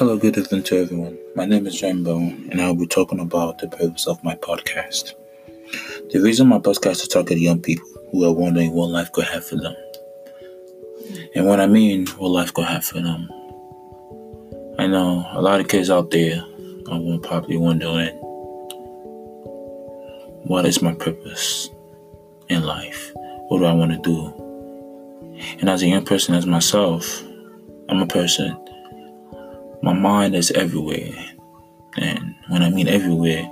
Hello, good evening to everyone. My name is Rainbow, and I'll be talking about the purpose of my podcast. The reason my podcast is to target young people who are wondering what life could have for them. And what I mean, what life could have for them. I know a lot of kids out there are probably wondering, what is my purpose in life? What do I want to do? And as a young person, as myself, I'm a person my mind is everywhere. And when I mean everywhere,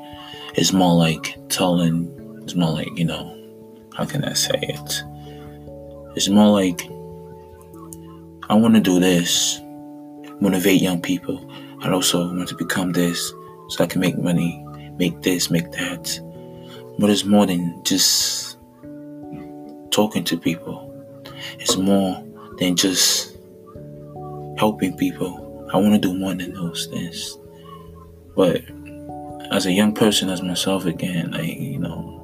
it's more like telling, it's more like, you know, how can I say it? It's more like, I want to do this, motivate young people. I also want to become this so I can make money, make this, make that. But it's more than just talking to people, it's more than just helping people I want to do more than those things. But as a young person, as myself again, like, you know,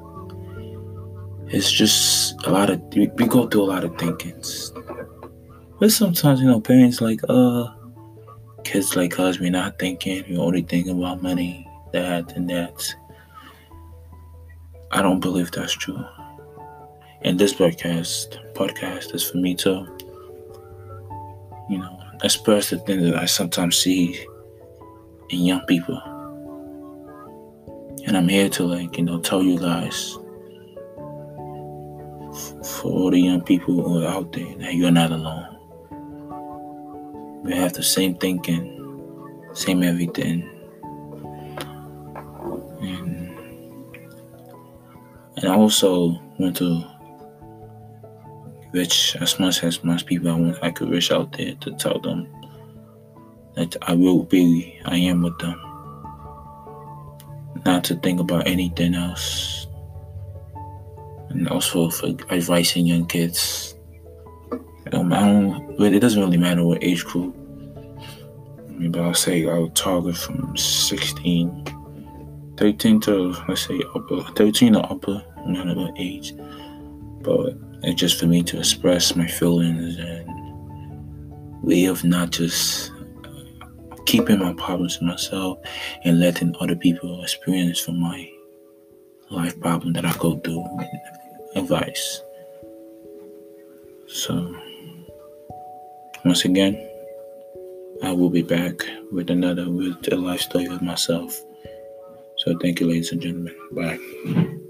it's just a lot of, we, we go through a lot of thinkings. But sometimes, you know, parents like, uh, kids like us, we're not thinking, we're only thinking about money, that, and that. I don't believe that's true. And this podcast, podcast is for me to, you know, express the thing that I sometimes see in young people. And I'm here to like, you know, tell you guys for all the young people who are out there that you're not alone. We have the same thinking, same everything. And, and I also want to which as much as most people I want I could reach out there to tell them that I will be I am with them. Not to think about anything else. And also for advising young kids. Um, I don't, I don't it doesn't really matter what age group. Maybe I'll say I'll target from 16, 13 to let's say upper 13 or upper, not about age. But it's just for me to express my feelings and way of not just keeping my problems to myself and letting other people experience from my life problem that I go through advice. So once again, I will be back with another with a life story of myself. So thank you ladies and gentlemen. Bye.